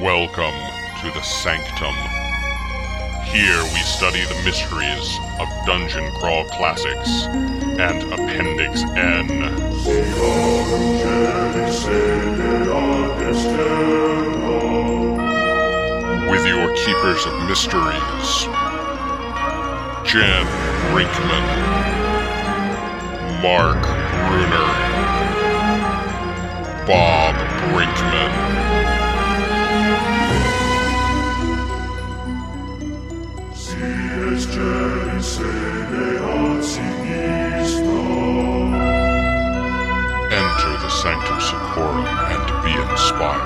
Welcome to the Sanctum. Here we study the mysteries of Dungeon Crawl Classics and Appendix N. With your keepers of mysteries, Jen Brinkman, Mark Bruner, Bob Brinkman. Sanctum Secorum and be inspired.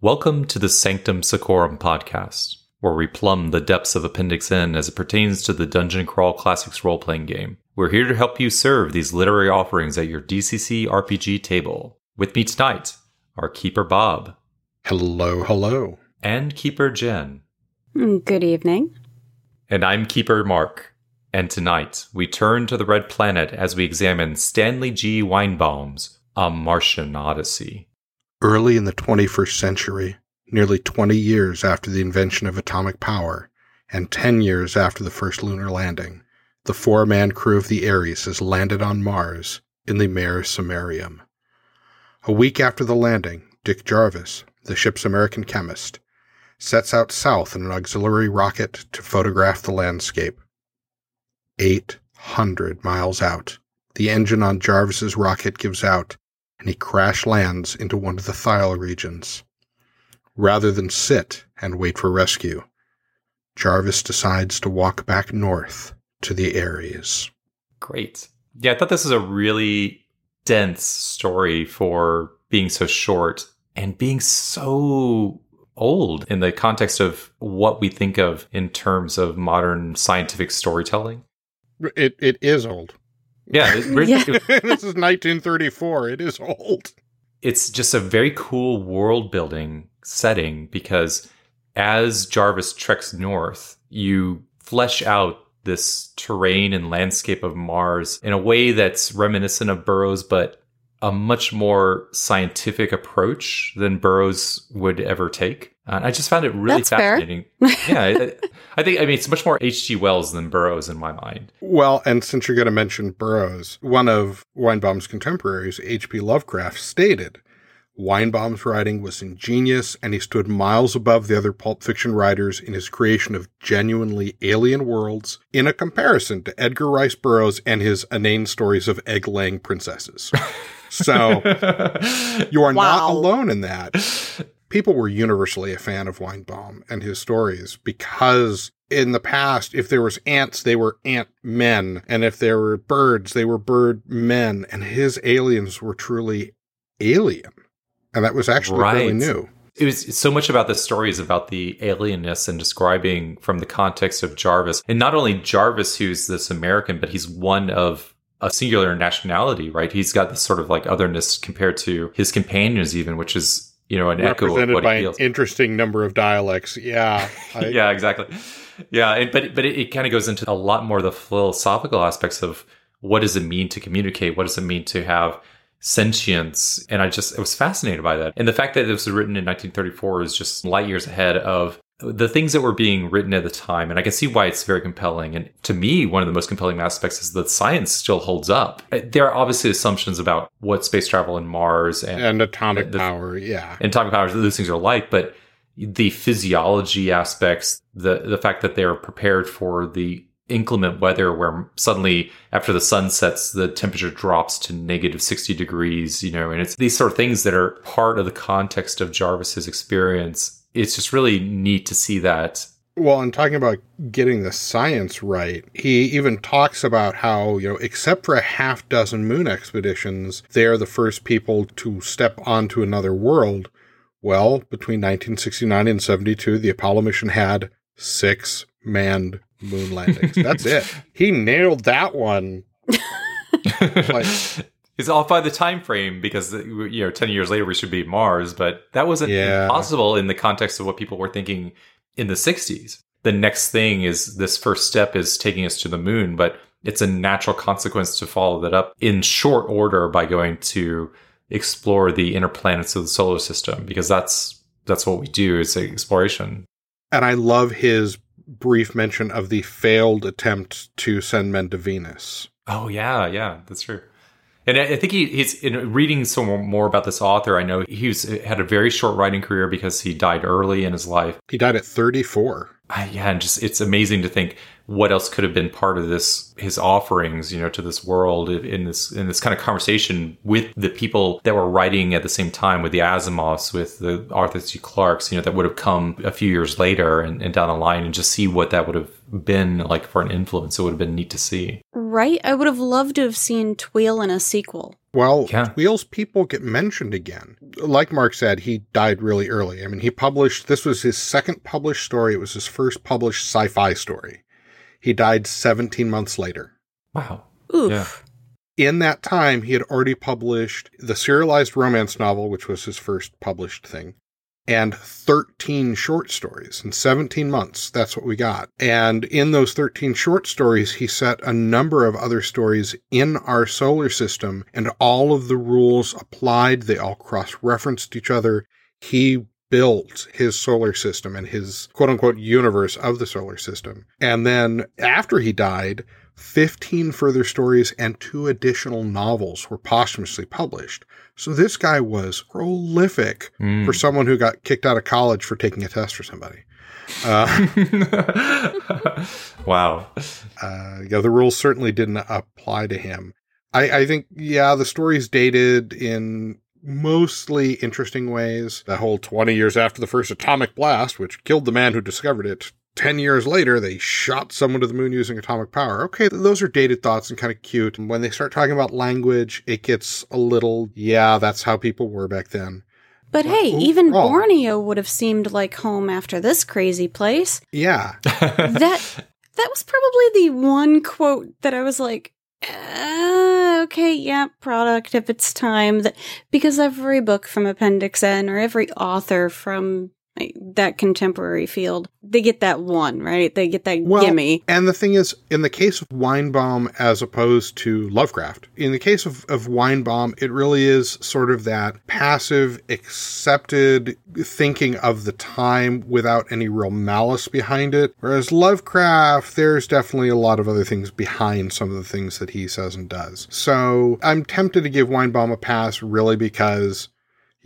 Welcome to the Sanctum Secorum podcast, where we plumb the depths of Appendix N as it pertains to the Dungeon Crawl Classics role playing game. We're here to help you serve these literary offerings at your DCC RPG table. With me tonight are Keeper Bob Hello, hello. and Keeper Jen. Mm, Good evening. And I'm Keeper Mark. And tonight, we turn to the Red Planet as we examine Stanley G. Weinbaum's A Martian Odyssey. Early in the 21st century, nearly 20 years after the invention of atomic power, and 10 years after the first lunar landing, the four man crew of the Ares has landed on Mars in the Mare Cimmerium. A week after the landing, Dick Jarvis, the ship's American chemist, sets out south in an auxiliary rocket to photograph the landscape. 800 miles out, the engine on Jarvis's rocket gives out and he crash lands into one of the Thyle regions. Rather than sit and wait for rescue, Jarvis decides to walk back north to the Ares. Great. Yeah, I thought this was a really dense story for being so short and being so old in the context of what we think of in terms of modern scientific storytelling. It it is old. Yeah, it, re- Yeah. it- this is 1934. It is old. it's just a very cool world building setting because as Jarvis treks north, you flesh out this terrain and landscape of Mars in a way that's reminiscent of Burroughs, but a much more scientific approach than Burroughs would ever take. And I just found it really That's fair. fascinating. yeah, I, I think, I mean, it's much more H.G. Wells than Burroughs in my mind. Well, and since you're going to mention Burroughs, one of Weinbaum's contemporaries, H.P. Lovecraft, stated Weinbaum's writing was ingenious and he stood miles above the other pulp fiction writers in his creation of genuinely alien worlds in a comparison to Edgar Rice Burroughs and his inane stories of egg laying princesses. So you are not alone in that. People were universally a fan of Weinbaum and his stories because in the past, if there was ants, they were ant men. And if there were birds, they were bird men. And his aliens were truly alien. And that was actually really Right. new. it was so much about the stories about the alienness and describing from the context of Jarvis. And not only Jarvis, who's this American, but he's one of a singular nationality, right? He's got this sort of like otherness compared to his companions, even, which is, you know, an echo of Represented what by he an interesting number of dialects. Yeah. I- yeah, exactly. Yeah, and, but but it, it kind of goes into a lot more of the philosophical aspects of what does it mean to communicate? What does it mean to have sentience? And I just I was fascinated by that. And the fact that it was written in 1934 is just light years ahead of the things that were being written at the time. And I can see why it's very compelling. And to me, one of the most compelling aspects is that science still holds up. Uh, there are obviously assumptions about what space travel and Mars and And atomic The- power. Yeah. and atomic powers, those things are like, but the physiology aspects, the the fact that they're prepared for the inclement weather where suddenly after the sun sets the temperature drops to negative 60 degrees you know and it's these sort of things that are part of the context of jarvis's experience it's just really neat to see that Well, and talking about getting the science right, he even talks about how, you know, except for a half dozen moon expeditions, they are the first people to step onto another world. Well, between 1969 and 72, the Apollo mission had six manned moon landings. That's it. He nailed that one. Like- He's off by the time frame because you know, ten years later we should be Mars, but that wasn't Yeah. possible in the context of what people were thinking in the '60s. the next thing is this first step is taking us to the moon, but it's a natural consequence to follow that up in short order by going to explore the inner planets of the solar system because that's that's what we do. It's exploration. And I love his brief mention of the failed attempt to send men to Venus. Oh yeah, yeah, that's true. And I think he, he's in reading some more about this author. I know he's had a very short writing career because he died early in his life. He died at 34. Uh, yeah, and just it's amazing to think what else could have been part of this his offerings you know to this world in this in this kind of conversation with the people that were writing at the same time with the asimovs with the arthur c clarks you know that would have come a few years later and, and down the line and just see what that would have been like for an influence it would have been neat to see right i would have loved to have seen tweel in a sequel well, yeah. Tweel's people get mentioned again. Like Mark said, he died really early. I mean, he published, this was his second published story. It was his first published sci fi story. He died 17 months later. Wow. Oof. Yeah. In that time, he had already published the serialized romance novel, which was his first published thing, and 13 short stories in 17 months. That's what we got. And in those 13 short stories, he set a number of other stories in our solar system, and all of the rules applied. They all cross referenced each other. He built his solar system and his quote unquote universe of the solar system. And then after he died, 15 further stories and two additional novels were posthumously published. So this guy was prolific mm. for someone who got kicked out of college for taking a test for somebody. Uh, wow. Uh, yeah, the rules certainly didn't apply to him. I, I think, yeah, the story's dated in mostly interesting ways. The whole 20 years after the first atomic blast, which killed the man who discovered it, 10 years later, they shot someone to the moon using atomic power. Okay, those are dated thoughts and kind of cute. When they start talking about language, it gets a little, yeah, that's how people were back then. But, but hey, even Borneo would have seemed like home after this crazy place. Yeah. that that was probably the one quote that I was like, uh, okay, yeah, product of its time. That because every book from Appendix N or every author from that contemporary field, they get that one, right? They get that well, gimme. And the thing is, in the case of Weinbaum as opposed to Lovecraft, in the case of, of Weinbaum, it really is sort of that passive, accepted thinking of the time without any real malice behind it. Whereas Lovecraft, there's definitely a lot of other things behind some of the things that he says and does. So I'm tempted to give Weinbaum a pass really because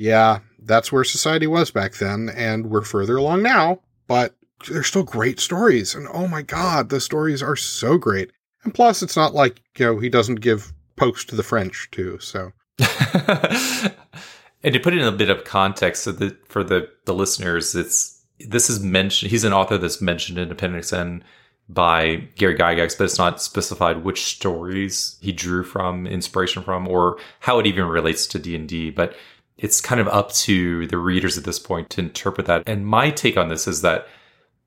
yeah, that's where society was back then, and we're further along now, but they're still great stories. And oh my God, the stories are so great. And plus, it's not like, you know, he doesn't give pokes to the French, too. So. and to put it in a bit of context so that for the, the listeners, it's this is mentioned, he's an author that's mentioned in Appendix N by Gary Gygax, but it's not specified which stories he drew from, inspiration from, or how it even relates to D&D. But it's kind of up to the readers at this point to interpret that. And my take on this is that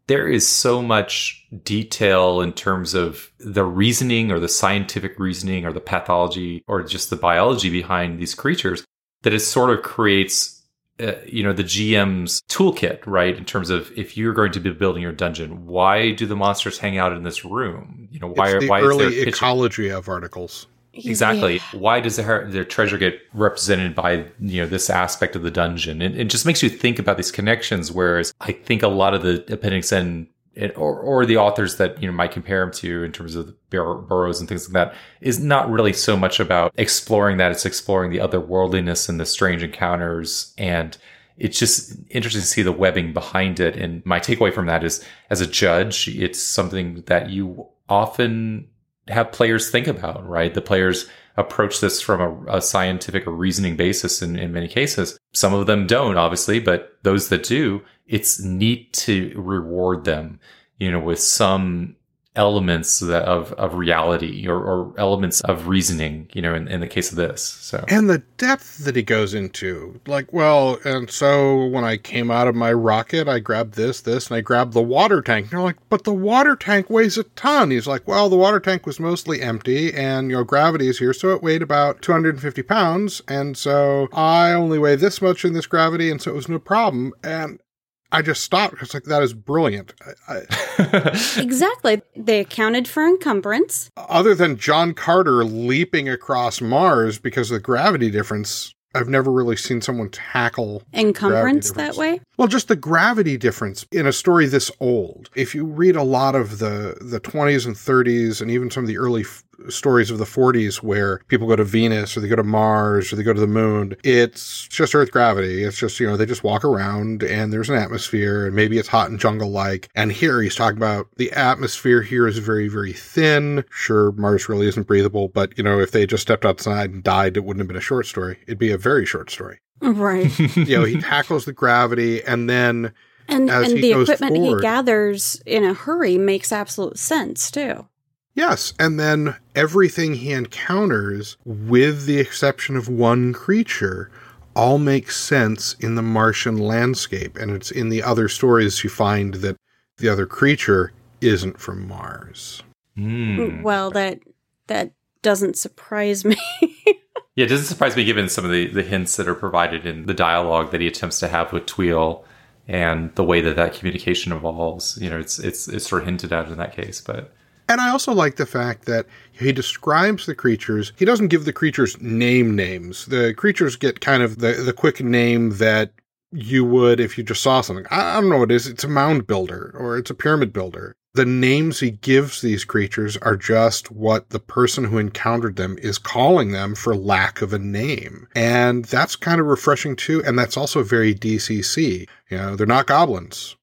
there is so much detail in terms of the reasoning or the scientific reasoning or the pathology or just the biology behind these creatures that it sort of creates uh, you know the GM's toolkit, right? In terms of if you're going to be building your dungeon, why do the monsters hang out in this room? You know, why it's the why early ecology of articles? Exactly. Yeah. Why does their their treasure get represented by you know this aspect of the dungeon? And it just makes you think about these connections. Whereas I think a lot of the appendix N or, or the authors that you know might compare him to in terms of the bur- Burroughs and things like that is not really so much about exploring that. It's exploring the otherworldliness and the strange encounters and it's just interesting to see the webbing behind it. And my takeaway from that is, as a judge, it's something that you often have players think about, right? The players approach this from a, a, scientific or reasoning basis in, in many cases. Some of them don't, obviously, but those that do, it's neat to reward them, you know, with some elements of, of reality or, or elements of reasoning, you know, in, in the case of this. So And the depth that he goes into. Like, well, and so when I came out of my rocket, I grabbed this, this, and I grabbed the water tank. And you're like, but the water tank weighs a ton. He's like, well, the water tank was mostly empty and, you know, gravity is here, so it weighed about 250 pounds. And so I only weigh this much in this gravity, and so it was no problem. And I just stopped. It's like, that is brilliant. I, I, Exactly. They accounted for encumbrance. other than John Carter leaping across Mars because of the gravity difference, I've never really seen someone tackle Encumbrance that way. Well, just the gravity difference in a story this old. If you read a lot of the the 20s and 30s and even some of the early f- stories of the 40s where people go to Venus or they go to Mars or they go to the moon, it's just earth gravity. It's just, you know, they just walk around and there's an atmosphere and maybe it's hot and jungle like. And here he's talking about the atmosphere here is very very thin. Sure, Mars really isn't breathable, but you know, if they just stepped outside and died, it wouldn't have been a short story. It'd be a very short story. Right. You know, he tackles the gravity and then And and the equipment forward. he gathers in a hurry makes absolute sense too. Yes, and then everything he encounters, with the exception of one creature, all makes sense in the Martian landscape. And it's in the other stories you find that the other creature isn't from Mars. Hmm. Well, that that doesn't surprise me. Yeah, it doesn't surprise me given some of the, the hints that are provided in the dialogue that he attempts to have with Tweel and the way that that communication evolves. You know, it's it's it's sort of hinted at in that case, but And I also like the fact that he describes the creatures. He doesn't give the creatures name names. The creatures get kind of the, the quick name that you would if you just saw something. I, I don't know what it is. It's a mound builder or it's a pyramid builder. The names he gives these creatures are just what the person who encountered them is calling them for lack of a name. And that's kind of refreshing too. And that's also very DCC. You know, they're not goblins.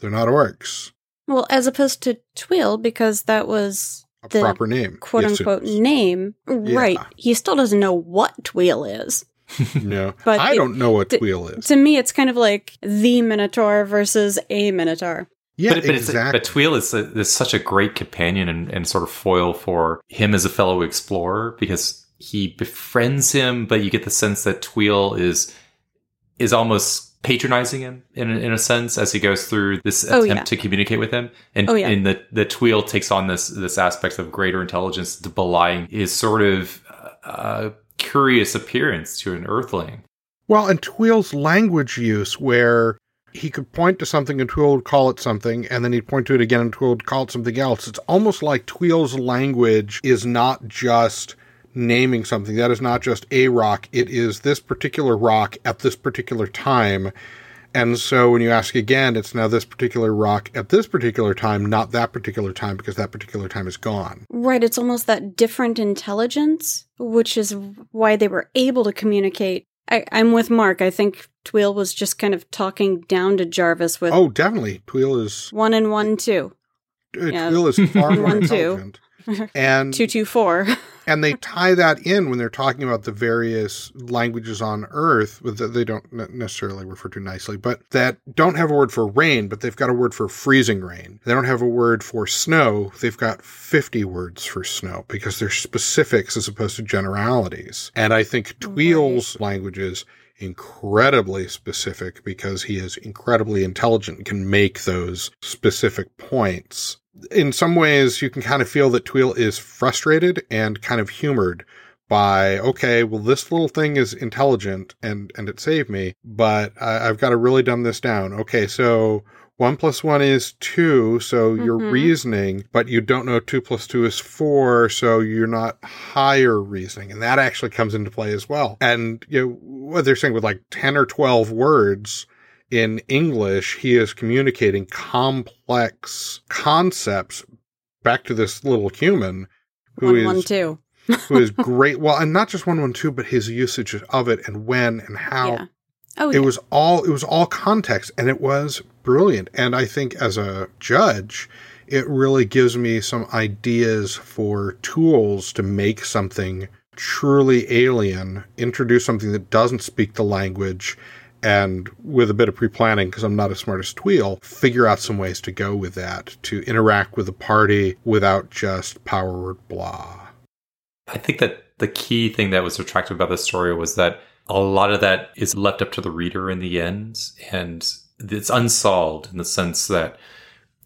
They're not orcs. Well, as opposed to Tweel, because that was A The proper name. quote he unquote assumes. name. Right. He still doesn't know what Tweel is. No, But I it- don't know what the- Tweel is. To me, it's kind of like the Minotaur versus a Minotaur. Yeah, but, but exactly. It's, but Tweel is, a, is such a great companion and, and sort of foil for him as a fellow explorer because he befriends him, but you get the sense that Tweel is is almost patronizing him in, a- in a sense as he goes through this Oh, attempt yeah. to communicate with him. And, Oh, yeah. and the, the Tweel takes on this this aspect of greater intelligence to belying his sort of uh, curious appearance to an Earthling. well, and Tweel's language use, where he could point to something and Tweel would call it something, and then he'd point to it again and Tweel would call it something else. It's almost like Tweel's language is not just naming something. That is not just a rock. It is this particular rock at this particular time. And so when you ask again, it's now this particular rock at this particular time, not that particular time, because that particular time is gone. Right. It's almost that different intelligence, which is why they were able to communicate. I, I'm with Mark. I think Tweel was just kind of talking down to Jarvis with Oh, definitely. Tweel is one and one, two. uh, Yeah. Tweel is far more One, two. intelligent. And Two, two, four. And they tie that in when they're talking about the various languages on Earth that they don't necessarily refer to nicely, but that don't have a word for rain, but they've got a word for freezing rain. They don't have a word for snow. They've got 50 words for snow because they're specifics as opposed to generalities. And I think Tweel's language is incredibly specific because he is incredibly intelligent and can make those specific points in some ways, you can kind of feel that Tweel is frustrated and kind of humored by, okay, well, this little thing is intelligent and, and it saved me, but I, I've got to really dumb this down. Okay, so one plus one is two, so you're Mhm. reasoning, but you don't know two plus two is four, so you're not higher reasoning. And that actually comes into play as well. And, you know, what they're saying with like 10 or 12 words, in English, he is communicating complex concepts back to this little human who one, is one, two. who is great. Well, and not just one one two, but his usage of it and when and how. Yeah. Oh, It yeah. was all it was all context, and it was brilliant. And I think as a judge, it really gives me some ideas for tools to make something truly alien, introduce something that doesn't speak the language, and with a bit of pre planning, because I'm not as smart as Tweel, figure out some ways to go with that to interact with the party without just power word blah. I think that the key thing that was attractive about this story was that a lot of that is left up to the reader in the end, and it's unsolved in the sense that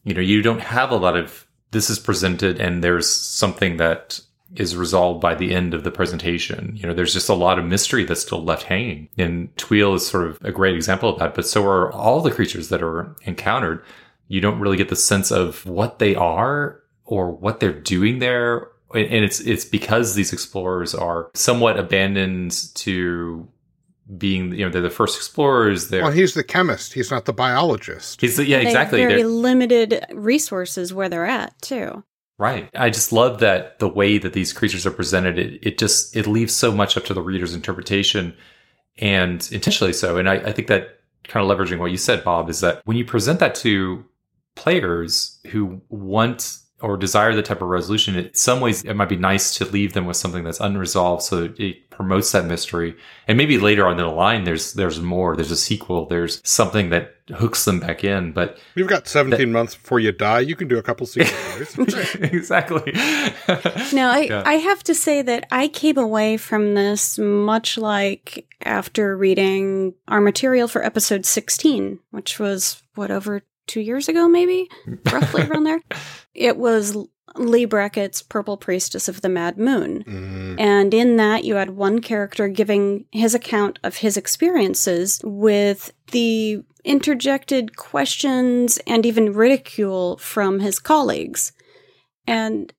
you know you don't have a lot of this is presented, and there's something that is resolved by the end of the presentation. You know, there's just a lot of mystery that's still left hanging. And Tweel is sort of a great example of that, but so are all the creatures that are encountered. You don't really get the sense of what they are or what they're doing there. And it's it's because these explorers are somewhat abandoned to being you know they're the first explorers they're well he's the chemist he's not the biologist he's the, yeah exactly they have very they're, limited resources where they're at too Right. I just love that the way that these creatures are presented, it, it just, it leaves so much up to the reader's interpretation and intentionally so. And I, I think that kind of leveraging what you said, Bob, is that when you present that to players who want or desire the type of resolution, in some ways it might be nice to leave them with something that's unresolved so it promotes that mystery. And maybe later on in the line there's there's more, there's a sequel, there's something that hooks them back in. But you've got 17 that, months before you die, you can do a couple sequels. exactly. now I, yeah. I have to say that I came away from this much like after reading our material for episode 16, which was what over two years ago, maybe roughly around there. It was Leigh Brackett's Purple Priestess of the Mad Moon. Mm. And in that, you had one character giving his account of his experiences with the interjected questions and even ridicule from his colleagues. And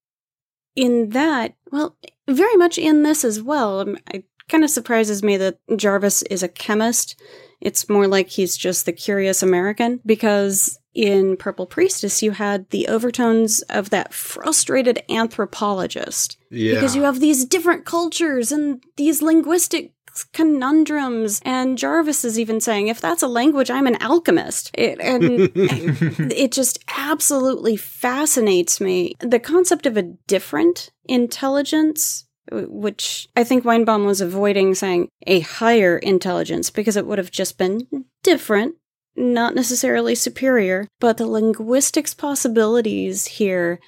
in that, well, very much in this as well, um, it kind of surprises me that Jarvis is a chemist. It's more like he's just the curious American because in Purple Priestess, you had the overtones of that frustrated anthropologist. Yeah. Because you have these different cultures and these linguistic conundrums. And Jarvis is even saying, if that's a language, I'm an alchemist. It, and it just absolutely fascinates me. The concept of a different intelligence which I think Weinbaum was avoiding saying a higher intelligence because it would have just been different not necessarily superior, but the linguistics possibilities here,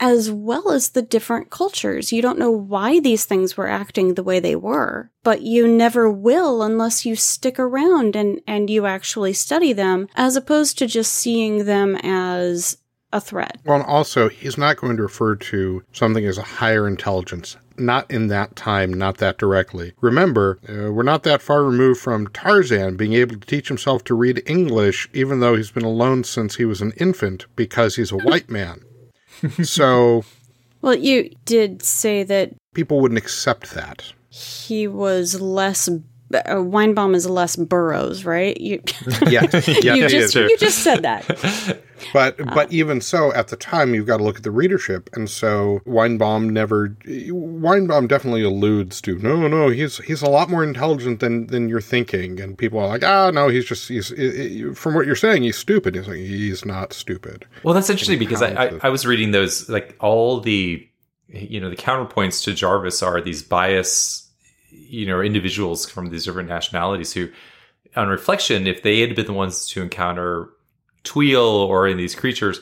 as well as the different cultures. You don't know why these things were acting the way they were, but you never will unless you stick around and, and you actually study them, as opposed to just seeing them as a threat. Well, and also, he's not going to refer to something as a higher intelligence not in that time, not that directly. Remember, uh, we're not that far removed from Tarzan being able to teach himself to read English, even though he's been alone since he was an infant because he's a white man. so. Well, you did say that. People wouldn't accept that. He was less uh, Weinbaum is less Burroughs, right? You, yeah, yeah, you just you just said that. But uh, but even so, at the time, you've got to look at the readership, and so Weinbaum never. Weinbaum definitely alludes to no, no, he's he's a lot more intelligent than than you're thinking, and people are like, ah, no, he's just he's from what you're saying, he's stupid. He's like he's not stupid. Well, that's interesting because I, I I was reading those like all the you know the counterpoints to Jarvis are these bias you know individuals from these different nationalities who on reflection if they had been the ones to encounter Tweel or in these creatures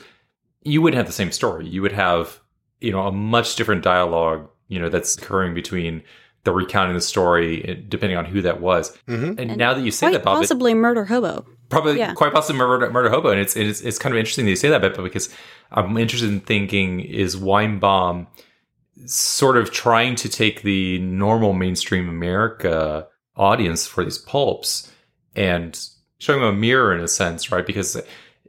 you wouldn't have the same story you would have you know a much different dialogue you know that's occurring between the recounting the story eh, depending on who that was mm-hmm. and, and, now that you say that Bob, possibly it, murder hobo probably yeah. quite possibly murder, murder hobo and it's, it's it's kind of interesting that you say that but because i'm interested in thinking is weinbaum sort of trying to take the normal mainstream America audience for these pulps and showing them a mirror in a sense, right? Because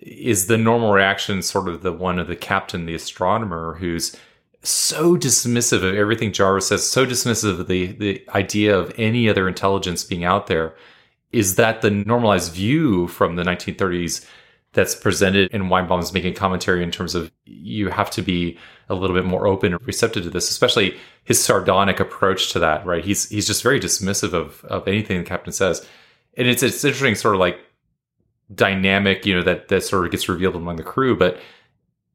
is the normal reaction sort of the one of the captain, the astronomer, who's so dismissive of everything Jarvis says, so dismissive of the, the idea of any other intelligence being out there? Is that the normalized view from the 1930s that's presented and Weinbaum's making commentary in terms of you have to be a little bit more open and receptive to this, especially his sardonic approach to that, right? He's he's just very dismissive of of anything the captain says. And it's it's interesting sort of like dynamic, you know, that that sort of gets revealed among the crew, but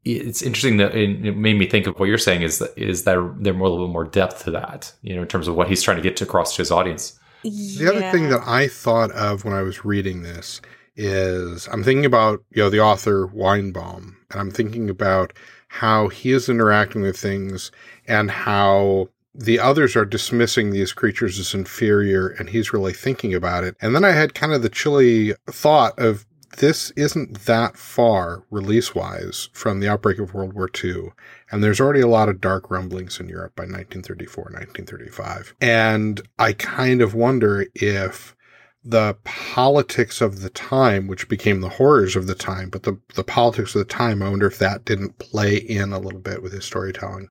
it's interesting that it made me think of what you're saying is that is that there more a little bit more depth to that, you know, in terms of what he's trying to get across to his audience. Yeah. The other thing that I thought of when I was reading this is I'm thinking about, you know, the author Weinbaum, and I'm thinking about how he is interacting with things and how the others are dismissing these creatures as inferior and he's really thinking about it. And then I had kind of the chilly thought of this isn't that far release wise from the outbreak of World War II. And there's already a lot of dark rumblings in Europe by 1934, 1935. And I kind of wonder if the politics of the time, which became the horrors of the time, but the, the politics of the time, I wonder if that didn't play in a little bit with his storytelling.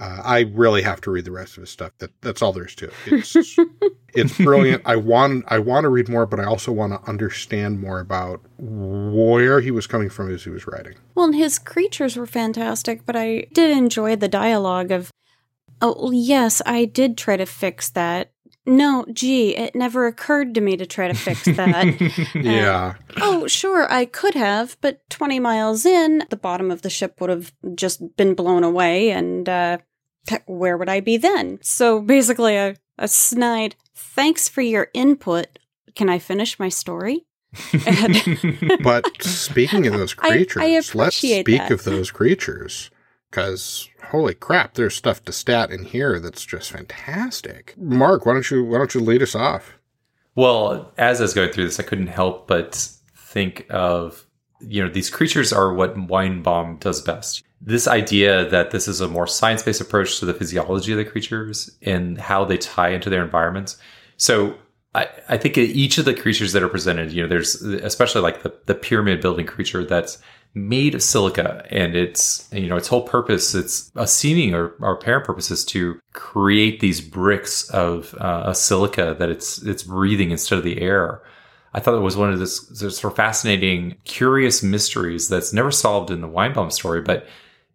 Uh, I really have to read the rest of his stuff. That that's all there is to it. It's it's brilliant. I want I want to read more, but I also want to understand more about where he was coming from as he was writing. Well, and his creatures were fantastic, but I did enjoy the dialogue of, oh yes, I did try to fix that. No, gee, it never occurred to me to try to fix that. yeah. oh, sure, I could have, but 20 miles in, the bottom of the ship would have just been blown away, and uh, where would I be then? So basically, a, a snide, thanks for your input. Can I finish my story? but speaking of those creatures, I, I let's speak that. of those creatures. Because holy crap, there's stuff to stat in here that's just fantastic. Mark, why don't you why don't you lead us off? Well, as I was going through this, I couldn't help but think of you know these creatures are what Weinbaum does best. This idea that this is a more science based approach to the physiology of the creatures and how they tie into their environments. So I, I think each of the creatures that are presented, you know, there's especially like the, the pyramid building creature that's made of silica and it's you know its whole purpose it's a seeming or, or apparent purpose is to create these bricks of uh, a silica that it's it's breathing instead of the air. I thought it was one of this, sort of fascinating curious mysteries that's never solved in the weinbaum story but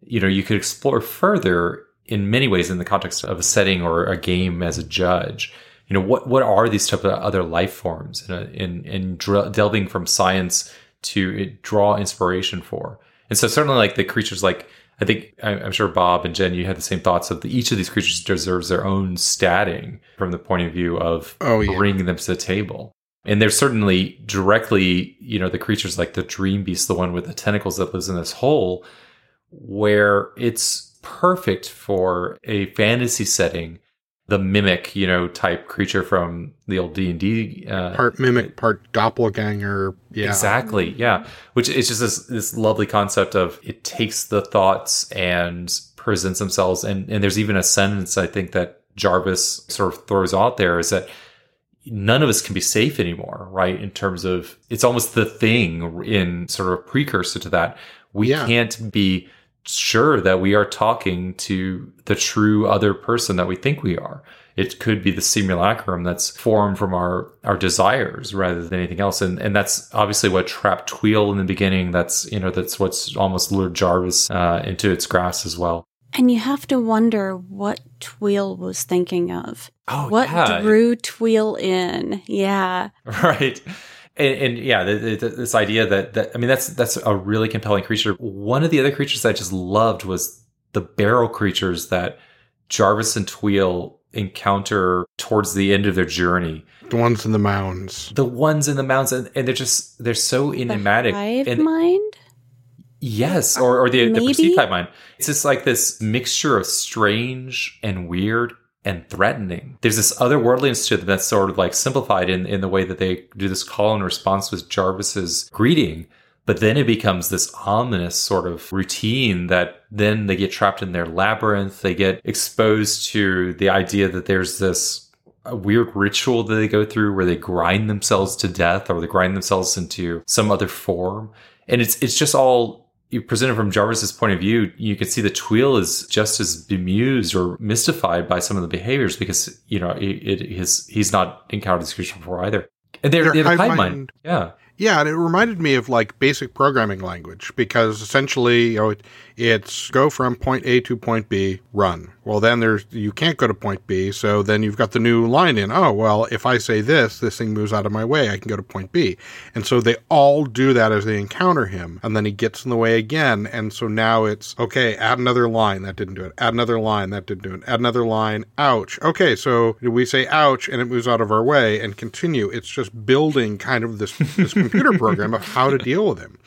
you know you could explore further in many ways in the context of a setting or a game as a judge. You know what what are these type of other life forms? In in, in delving from science to draw inspiration for. And so certainly like the creatures like I think I'm sure Bob and Jen, you had the same thoughts of the, each of these creatures deserves their own statting from the point of view of oh, yeah. bringing them to the table. And there's certainly directly, you know, the creatures like the dream beast, the one with the tentacles that lives in this hole, where it's perfect for a fantasy setting the mimic, you know, type creature from the old D and D. Uh, part mimic, part doppelganger. Yeah, exactly. Yeah, which is just this this lovely concept of it takes the thoughts and presents themselves, and and there's even a sentence I think that Jarvis sort of throws out there is that none of us can be safe anymore, right? In terms of it's almost the thing in sort of precursor to that. We yeah. can't be sure that we are talking to the true other person that we think we are. It could be the simulacrum that's formed from our, our desires rather than anything else. And, and that's obviously what trapped Tweel in the beginning. That's, you know, that's what's almost lured Jarvis uh, into its grasp as well. And you have to wonder what Tweel was thinking of. Oh, what yeah. drew Tweel in? Yeah. Right and, and yeah, the, the, this idea that that I mean that's that's a really compelling creature. One of the other creatures I just loved was the barrel creatures that Jarvis and Tweel encounter towards the end of their journey. The ones in the mounds. The ones in the mounds, and, and they're just they're so enigmatic. The hive and, mind. Yes, or or the, the perceived hive mind. It's just like this mixture of strange and weird and threatening. There's this otherworldliness to them that's sort of like simplified in, in the way that they do this call and response with Jarvis's greeting. But then it becomes this ominous sort of routine that then they get trapped in their labyrinth. They get exposed to the idea that there's this uh, weird ritual that they go through where they grind themselves to death or they grind themselves into some other form. And it's, it's just all you presented from Jarvis's point of view, you can see that Tweel is just as bemused or mystified by some of the behaviors because you know it, it his he's not encountered this creature before either. And they're, they're, they're mind. mind. Yeah. Yeah, and it reminded me of like basic programming language because essentially, you know, it, it's go from point A to point B, run. Well, then there's you can't go to point B, so then you've got the new line in. Oh, well, if I say this, this thing moves out of my way. I can go to point B, and so they all do that as they encounter him, and then he gets in the way again, and so now it's okay. Add another line that didn't do it. Add another line that didn't do it. Add another line. Ouch. Okay, so we say ouch, and it moves out of our way, and continue. It's just building kind of this this computer program of how to deal with him.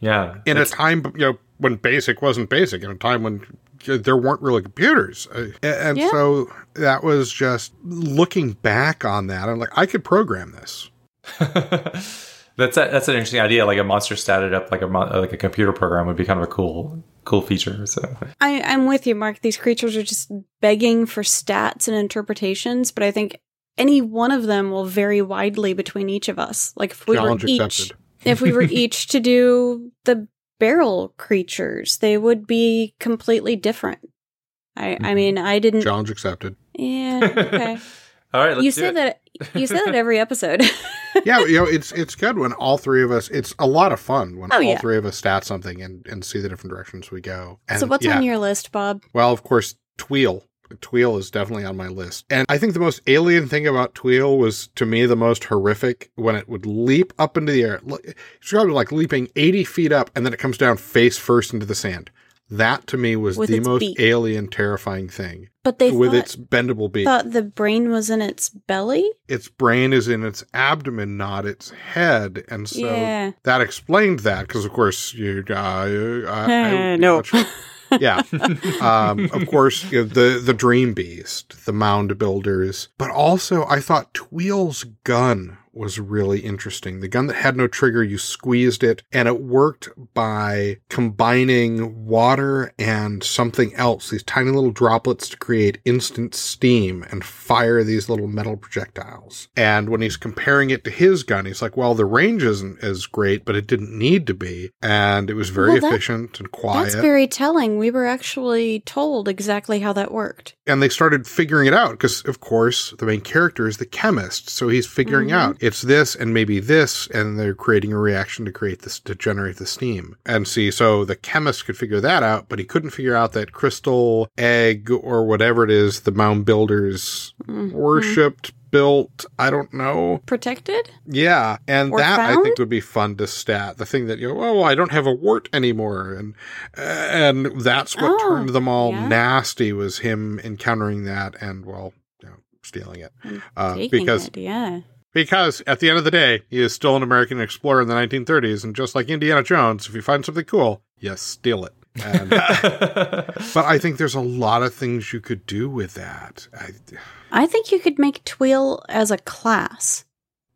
Yeah, in a time you know when basic wasn't basic, in a time when there weren't really computers, uh, and yeah. so that was just looking back on that. I'm like, I could program this. That's a, that's an interesting idea. Like a monster statted up like a like a computer program would be kind of a cool cool feature. So I, I'm with you, Mark. These creatures are just begging for stats and interpretations, but I think any one of them will vary widely between each of us. Like if we Challenge were each, if we were each to do the barrel creatures, they would be completely different. I, I Mhm. mean, I didn't. Challenge accepted. Yeah. Okay. all right, let's you do say it. that. You say that every episode. yeah, you know, it's it's good when all three of us. It's a lot of fun when Oh, all yeah. three of us stat something and and see the different directions we go. And so what's yeah, on your list, Bob? Well, of course, Tweel. Tweel is definitely on my list. And I think the most alien thing about Tweel was, to me, the most horrific when it would leap up into the air. It's probably like leaping 80 feet up and then it comes down face first into the sand. That to me was With the most beak. alien, terrifying thing. But they with thought, its bendable beak. thought the brain was in its belly. its brain is in its abdomen, not its head. And so yeah. that explained that because, of course, you. Uh, I, I, No. Yeah. um, of course, you know, the the Dream Beast, the Mound Builders, but also I thought Tweel's gun was really interesting. The gun that had no trigger, you squeezed it, and it worked by combining water and something else, these tiny little droplets to create instant steam and fire these little metal projectiles. And when he's comparing it to his gun, he's like, well, the range isn't as great, but it didn't need to be. And it was very Well, that- efficient and quiet. That's very telling. We were actually told exactly how that worked. and they started figuring it out because of course the main character is the chemist so he's figuring Mhm. out it's this and maybe this and they're creating a reaction to create this to generate the steam and see so the chemist could figure that out but he couldn't figure out that crystal egg or whatever it is the mound builders Mhm. worshipped built i don't know Protected? yeah and Or that i think would be fun to stat the thing that you know oh i don't have a wart anymore and and that's what Oh, turned them all yeah. nasty was him encountering that and well you know stealing it uh, because it, yeah. Because at the end of the day he is still an american explorer in the 1930s and just like indiana jones if you find something cool you steal it and, but i think there's a lot of things you could do with that I, I think you could make Tweel as a class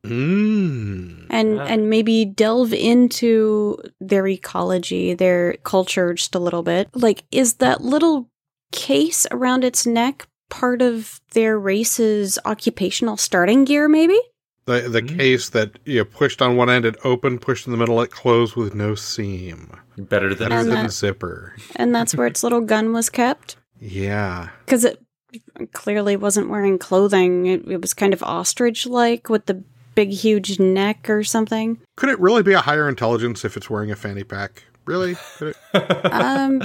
mm, and Yeah. and maybe delve into their ecology, their culture just a little bit. Like is that little case around its neck part of their race's occupational starting gear maybe? The the Mm. case that you pushed on one end, it opened, pushed in the middle, it closed with no seam. Better than Better than that- a zipper. And that's where its little gun was kept? Yeah. because it clearly wasn't wearing clothing. It, it was kind of ostrich like with the big, huge neck or something. Could it really be a higher intelligence if it's wearing a fanny pack? Really? Could it? Um,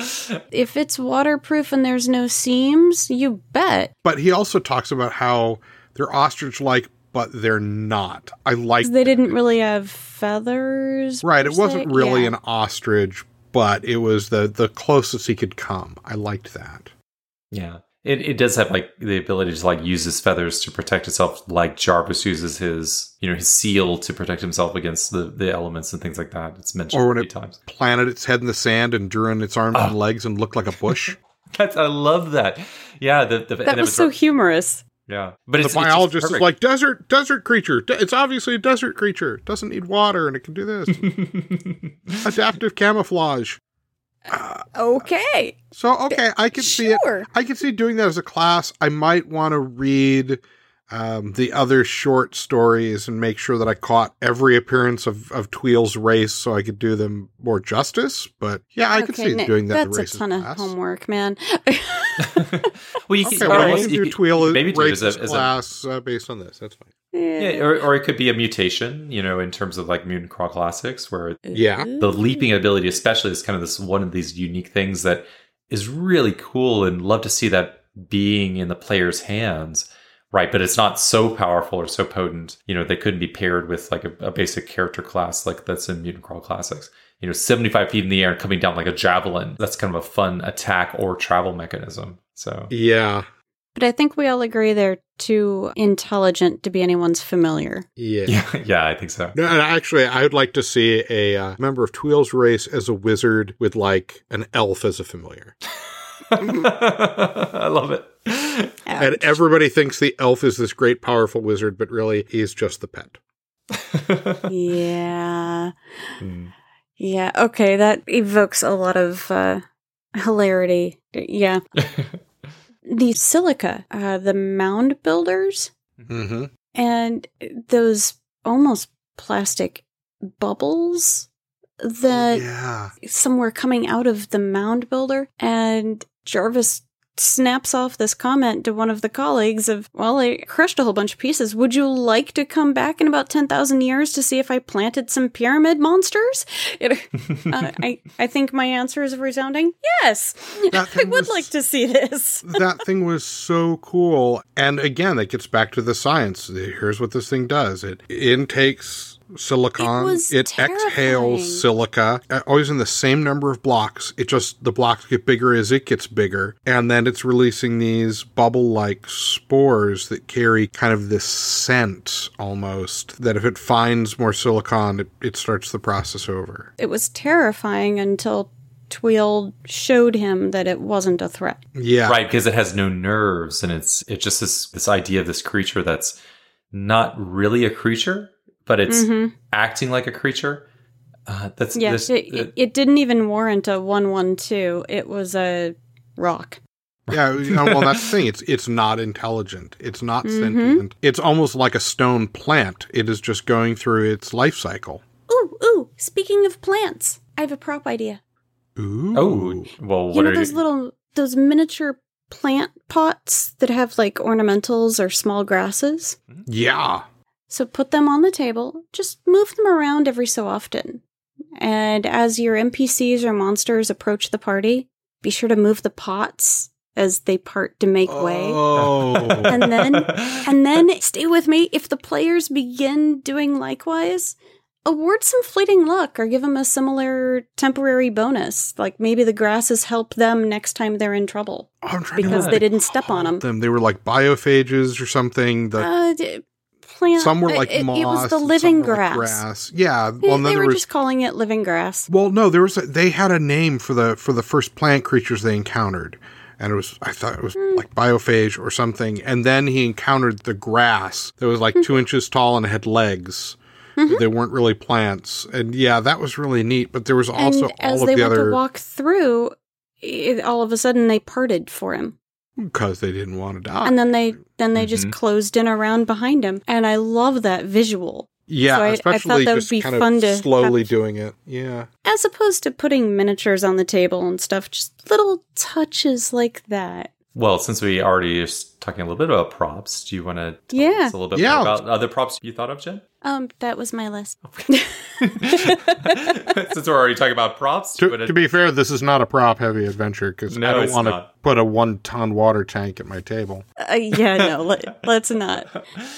if it's waterproof and there's no seams, you bet. But he also talks about how they're ostrich like, but they're not. I like they didn't really have feathers. Right. per It wasn't se. really Yeah. an ostrich, but it was the the closest he could come. I liked that. Yeah. It, it does have like the ability to like use his feathers to protect itself, like Jarvis uses his, you know, his seal to protect himself against the, the elements and things like that. It's mentioned Or a when few it- times. Planted its head in the sand and drew in its arms Oh. and ah. legs and looked like a bush. That's I love that. Yeah, the, the That and it was so humorous. Yeah, but the it's, it's biologist is like desert desert creature. De- It's obviously a desert creature. It doesn't need water and it can do this. Adaptive camouflage. Uh, Okay. so okay, I can see it. Sure. I can see doing that as a class. I might want to read um, the other short stories and make sure that I caught every appearance of, of Tweel's race so I could do them more justice. But yeah, I could see Nick, doing that. That's the a races ton of class. homework, man. well, you Okay, can, well, or we can you do Tweel maybe do it as races a, as a class uh, based on this. That's fine. yeah, or, or it could be a mutation, you know, in terms of like mutant crawl classics, where Yeah. the leaping ability, especially, is kind of this one of these unique things that is really cool, and love to see that being in the player's hands. Right, but it's not so powerful or so potent. You know, they couldn't be paired with like a, a basic character class like that's in Mutant Crawl Classics. You know, 75 feet in the air and coming down like a javelin. That's kind of a fun attack or travel mechanism. So, Yeah. But I think we all agree they're too intelligent to be anyone's familiar. Yeah. yeah, yeah, I think so. No, and actually, I would like to see a uh, member of Tweel's race as a wizard with like an elf as a familiar. I love it. And everybody thinks the elf is this great, powerful wizard, but really he's just the pet. yeah. Mm. Yeah. Okay. That evokes a lot of uh, hilarity. Yeah. the silica, uh, the mound builders, Mm-hmm. and those almost plastic bubbles that yeah. somewhere coming out of the mound builder and Jarvis snaps off this comment to one of the colleagues of, well, I crushed a whole bunch of pieces. Would you like to come back in about 10,000 years to see if I planted some pyramid monsters? It, uh, I, I think my answer is resounding yes. I would was- like to see this. that thing was so cool. And again, that gets back to the science. Here's what this thing does it intakes silicon, It was it exhales silica, uh, always in the same number of blocks. It just, the blocks get bigger as it gets bigger. And then it's releasing these bubble like spores that carry kind of this scent almost that if it finds more silicon, it, it starts the process over. It was terrifying until Tweel showed him that it wasn't a threat. Yeah. right because it has no nerves and it's it's just this this idea of this creature that's not really a creature but it's Mhm. acting like a creature uh, that's Yeah, this- it, it, it didn't even warrant a 112. It was a rock. Yeah, you know, well, that's the thing. It's it's not intelligent. It's not Mhm. sentient. It's almost like a stone plant. It is just going through its life cycle. Ooh, ooh, speaking of plants, I have a prop idea. Ooh. oh well you what know are those you little those miniature plant pots that have like ornamentals or small grasses? Yeah. So put them on the table, just move them around every so often. And as your NPCs or monsters approach the party, be sure to move the pots as they part to make way. Oh. And then And then stay with me. If the players begin doing likewise, award some fleeting luck or give them a similar temporary bonus. Like maybe the grasses help them next time they're in trouble to because they didn't step on them. them. They were like biophages or something. The Uh, plant. some were like it, moss. it was the living were like grass. grass. Yeah. They, Well, then they were was. just calling it living grass. Well, no, there was. A, they had a name for the for the first plant creatures they encountered, and it was. I thought it was Hmm. like biophage or something. And then he encountered the grass that was like Hmm. two inches tall and had legs. Mm-hmm. They weren't really plants, and yeah, that was really neat. But there was also and as of they the went other to walk through, it, all of a sudden they parted for him. Because they didn't want to die. and then they then they just Mhm. closed in around behind him and i love that visual yeah, so I- I thought especially that would be kind fun of to slowly have- doing it. Yeah. as opposed to putting miniatures on the table and stuff just little touches like that well since we already are talking a little bit about props do you want to tell Yeah. us a little bit Yeah. more about other props you thought of jen um that was my list. Since we're already talking about props To, wanna- be fair, this is not a prop heavy adventure because No, I don't want to put a one ton water tank at my table. uh, yeah no let, let's not.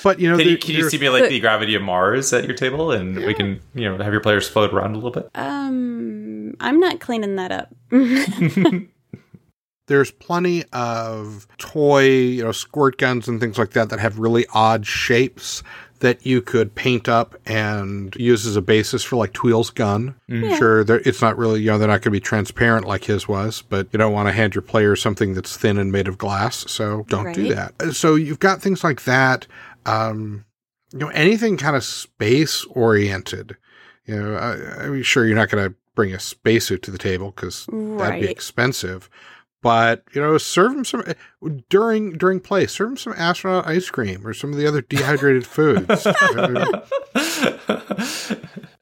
But you know, Can you, there- can you simulate But- the gravity of Mars at your table, and we can, you know, have your players float around a little bit? um i'm not cleaning that up. There's plenty of toy, you know, squirt guns and things like that that have really odd shapes that you could paint up and use as a basis for like Tweel's gun. Yeah. Sure, it's not really, you know, they're not going to be transparent like his was, but you don't want to hand your player something that's thin and made of glass, so don't do that. So you've got things like that. Um, you know, anything kind of space oriented. You know, I, I mean, sure, you're not going to bring a spacesuit to the table because that'd be expensive. But you know, serve them some during during play. Serve them some astronaut ice cream or some of the other dehydrated foods.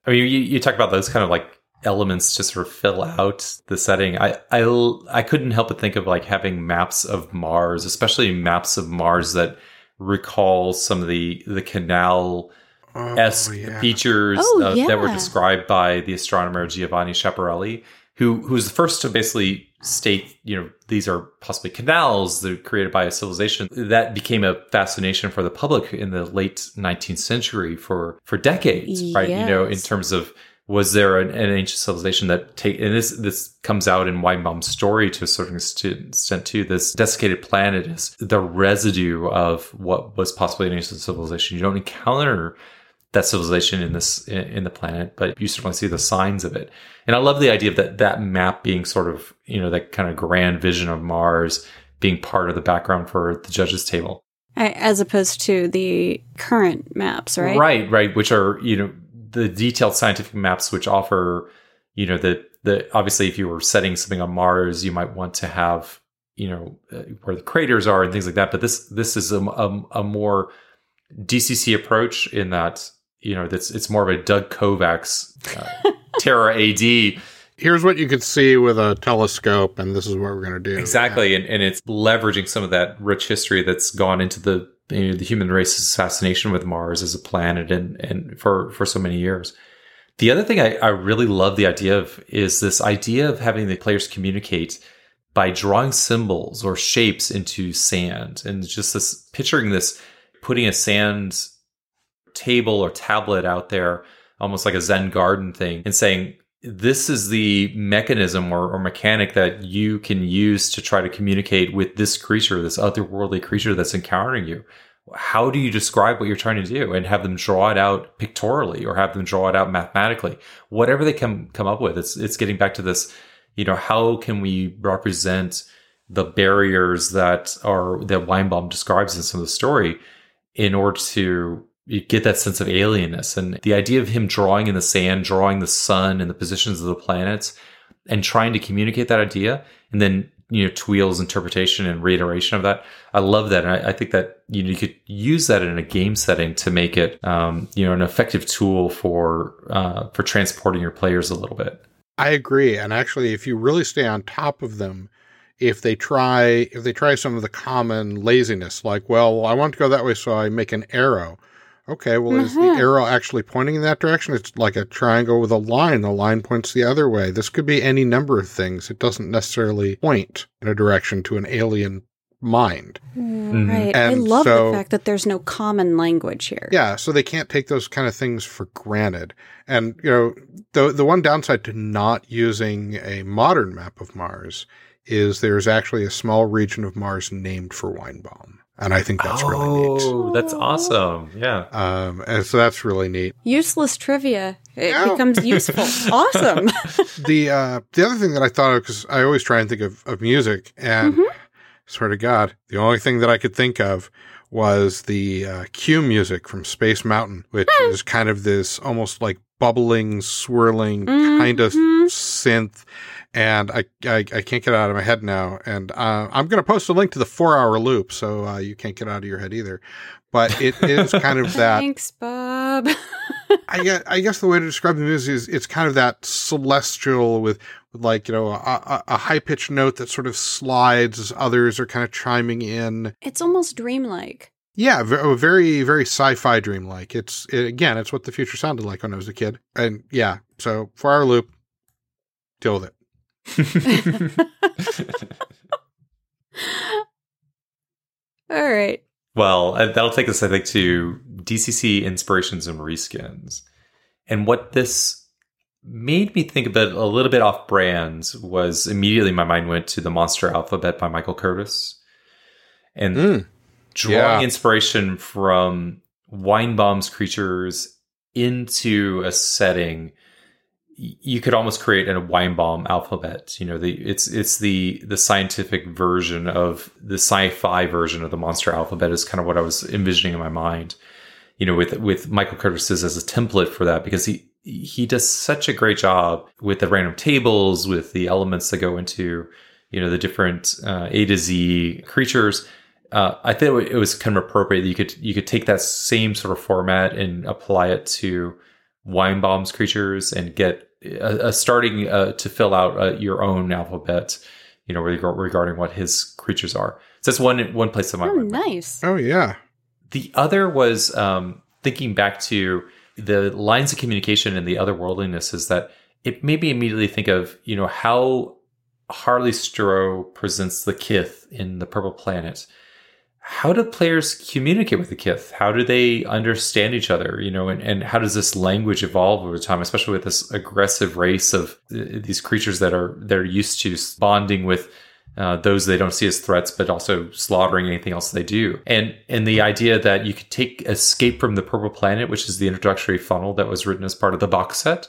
I mean, you, you talk about those kind of like elements to sort of fill out the setting. I, I I couldn't help but think of like having maps of Mars, especially maps of Mars that recall some of the the canal oh, esque yeah. features Oh, uh, that were described by the astronomer Giovanni Schiaparelli, who who was the first to basically state, you know, these are possibly canals that are created by a civilization. That became a fascination for the public in the late 19th century for for decades, right? You know, in terms of was there an, an ancient civilization that take and this this comes out in Weinbaum's story to a certain extent extent too. This desiccated planet is the residue of what was possibly an ancient civilization. You don't encounter that civilization in this in, the planet, but you certainly see the signs of it. And I love the idea of that that map being sort of you know that kind of grand vision of Mars being part of the background for the judges table. As opposed to the current maps, right? Right, right, which are, you know, the detailed scientific maps which offer, you know, the the obviously if you were setting something on Mars, you might want to have, you know, uh, where the craters are and things like that, but this this is a, a, a more DCC approach in that, you know, that's it's more of a Doug Kovacs uh, Terra AD here's what you could see with a telescope, and this is what we're going to do. Exactly, and, and it's leveraging some of that rich history that's gone into the you know, the human race's fascination with Mars as a planet, and and for for so many years. The other thing I, I really love the idea of is this idea of having the players communicate by drawing symbols or shapes into sand, and just this picturing this putting a sand table or tablet out there almost like a zen garden thing and saying this is the mechanism or, or, mechanic that you can use to try to communicate with this creature, this otherworldly creature that's encountering you. How do you describe what you're trying to do and have them draw it out pictorially or have them draw it out mathematically? Whatever they can come up with, it's it's getting back to this, you know, how can we represent the barriers that are that Weinbaum describes in some of the story in order to you get that sense of alienness and the idea of him drawing in the sand, drawing the sun and the positions of the planets and trying to communicate that idea and then, you know, Tweel's interpretation and reiteration of that. I love that. And I, I think that, you know, you could use that in a game setting to make it, um, you know, an effective tool for, uh, for transporting your players a little bit. I agree. And actually, if you really stay on top of them, if they try if they try some of the common laziness like well i want to go that way so i make an arrow Okay, well, mm-hmm. is the mm-hmm. arrow actually pointing in that direction? It's like a triangle with a line. The line points the other way. This could be any number of things. It doesn't necessarily point in a direction to an alien mind. Mm-hmm. Right. And I love so, the fact that there's no common language here. Yeah, so they can't take those kind of things for granted. And you know, the the one downside to not using a modern map of Mars is there's actually a small region of Mars named for Weinbaum and I think that's oh, really neat. Oh, that's awesome! Yeah, um, and so that's really neat. Useless trivia it yeah. becomes useful. awesome. the uh, the other thing that I thought of because I always try and think of, of music, and mm-hmm. swear to God, the only thing that I could think of was the uh, cue music from Space Mountain, which mm. is kind of this almost like bubbling, swirling mm-hmm. kind of synth and I, I, I can't get it out of my head now. And uh, I'm going to post a link to the four hour loop, so uh, you can't get out of your head either. But it is kind of that. Thanks, Bob. I guess I guess the way to describe the music is it's kind of that celestial with, with like you know a, a high pitched note that sort of slides as others are kind of chiming in. It's almost dreamlike. Yeah, very very sci-fi dreamlike. It's it, again, it's what the future sounded like when I was a kid. And yeah, so four hour loop, deal with it. All right. Well, uh, that'll take us, I think, to DCC inspirations and reskins. And what this made me think about a little bit off brand was immediately my mind went to the Monster Alphabet by Michael Curtis. And mm, drawing yeah. inspiration from Weinbaum's creatures into a setting you could almost create a Weinbaum alphabet. You know, the it's it's the the scientific version of the sci-fi version of the monster alphabet is kind of what I was envisioning in my mind. You know, with with Michael Curtis's as a template for that because he he does such a great job with the random tables, with the elements that go into you know the different uh, A to Z creatures. Uh, I think it was kind of appropriate that you could you could take that same sort of format and apply it to Weinbaum's creatures and get a, a starting uh, to fill out uh, your own alphabet, you know, regarding what his creatures are. So that's one one place that might. Oh, nice. Oh yeah. The other was um, thinking back to the lines of communication and the otherworldliness is that it made me immediately think of you know how Harley Stroh presents the Kith in the Purple Planet how do players communicate with the kith how do they understand each other you know and, and how does this language evolve over time especially with this aggressive race of these creatures that are they're used to bonding with uh, those they don't see as threats, but also slaughtering anything else they do. And and the idea that you could take Escape from the Purple Planet, which is the introductory funnel that was written as part of the box set,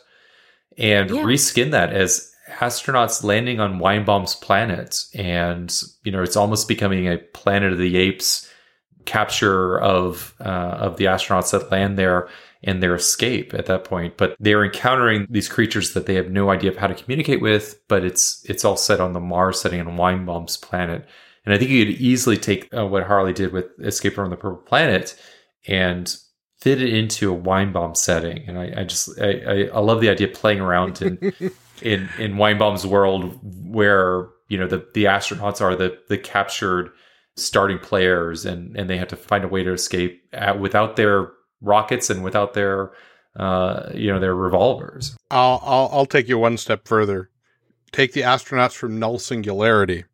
and yeah. reskin that as astronauts landing on Weinbaum's planet, and you know it's almost becoming a Planet of the Apes capture of uh, of the astronauts that land there and their escape at that point. But they're encountering these creatures that they have no idea of how to communicate with. But it's it's all set on the Mars setting on Weinbaum's planet. And I think you could easily take uh, what Harley did with Escape from the Purple Planet and fit it into a Weinbaum setting. And I, I just I, I, I love the idea of playing around in in in Weinbaum's world where you know the the astronauts are the the captured starting players and and they have to find a way to escape at, without their rockets and without their uh you know their revolvers I'll, I'll I'll take you one step further. Take the astronauts from null singularity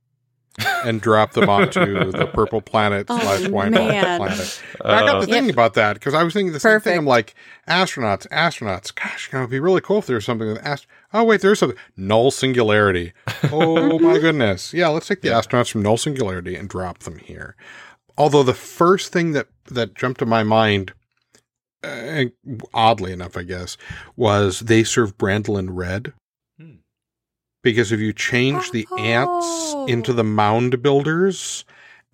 and drop them onto the purple planet Oh, slash Weinbaum man. planet. I got Uh, to thinking Yep. about that because I was thinking the same thing. I'm like, astronauts, astronauts. Gosh, you know, it'd be really cool if there was something with ast. Oh wait, there's something null singularity. Oh my goodness. Yeah, let's take the astronauts from null singularity and drop them here. Although the first thing that that jumped to my mind, uh, oddly enough, I guess, was they serve Brandolin red. Because if you change the ants Oh. into the oh. mound builders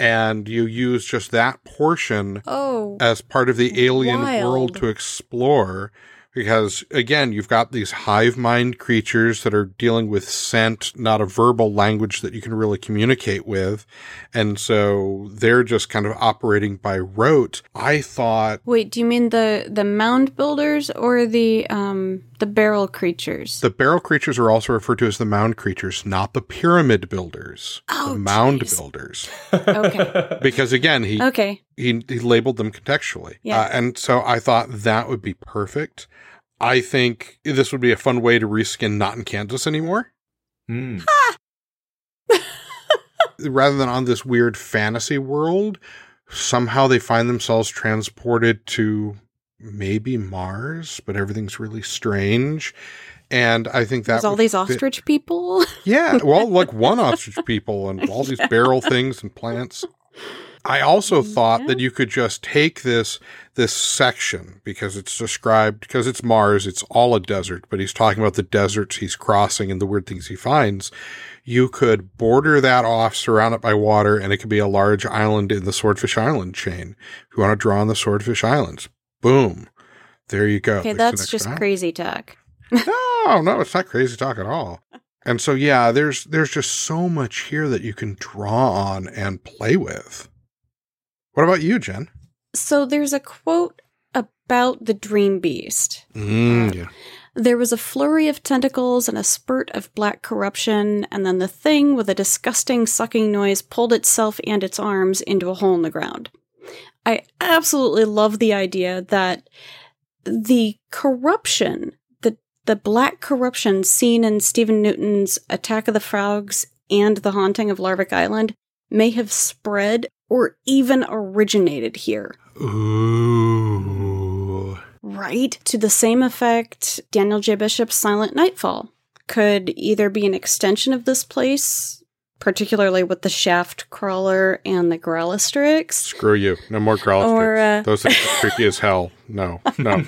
and you use just that portion Oh, as part of the alien Wild. world to explore because again you've got these hive mind creatures that are dealing with scent not a verbal language that you can really communicate with and so they're just kind of operating by rote i thought wait. Do you mean the the mound builders or the um the barrel creatures? the barrel creatures are also referred to as the mound creatures not the pyramid builders Oh, the mound jeez. builders Okay. because again he okay. He, he labeled them contextually. Yeah. Uh, and so I thought that would be perfect. I think this would be a fun way to reskin Not in Kansas anymore. Hmm. Rather than on this weird fantasy world, somehow they find themselves transported to maybe Mars, but everything's really strange. And I think that There's all would these fit- ostrich people. Yeah, well, like one ostrich people and all these barrel things and plants. I also thought Yeah. that you could just take this this section because it's described because it's Mars, it's all a desert, but he's talking about the deserts he's crossing and the weird things he finds. You could border that off, surround it by water, and it could be a large island in the Swordfish Island chain. If you want to draw on the Swordfish Islands, boom, there you go. Okay, There's that's just island. crazy talk. No, no, it's not crazy talk at all. And so yeah, there's there's just so much here that you can draw on and play with. What about you, Jen? So there's a quote about the dream beast. Mm, yeah. There was a flurry of tentacles and a spurt of black corruption, and then the thing with a disgusting sucking noise pulled itself and its arms into a hole in the ground. I absolutely love the idea that the corruption, the the black corruption seen in Stephen Newton's Attack of the Frogs and The Haunting of Larvick Island may have spread or even originated here. Ooh. Right. To the same effect, Daniel J. Bishop's Silent Nightfall could either be an extension of this place, particularly with the shaft crawler and the Growlistrix, Screw you. No more Growlstrix. Or, uh, Those things are creepy as hell. No, no,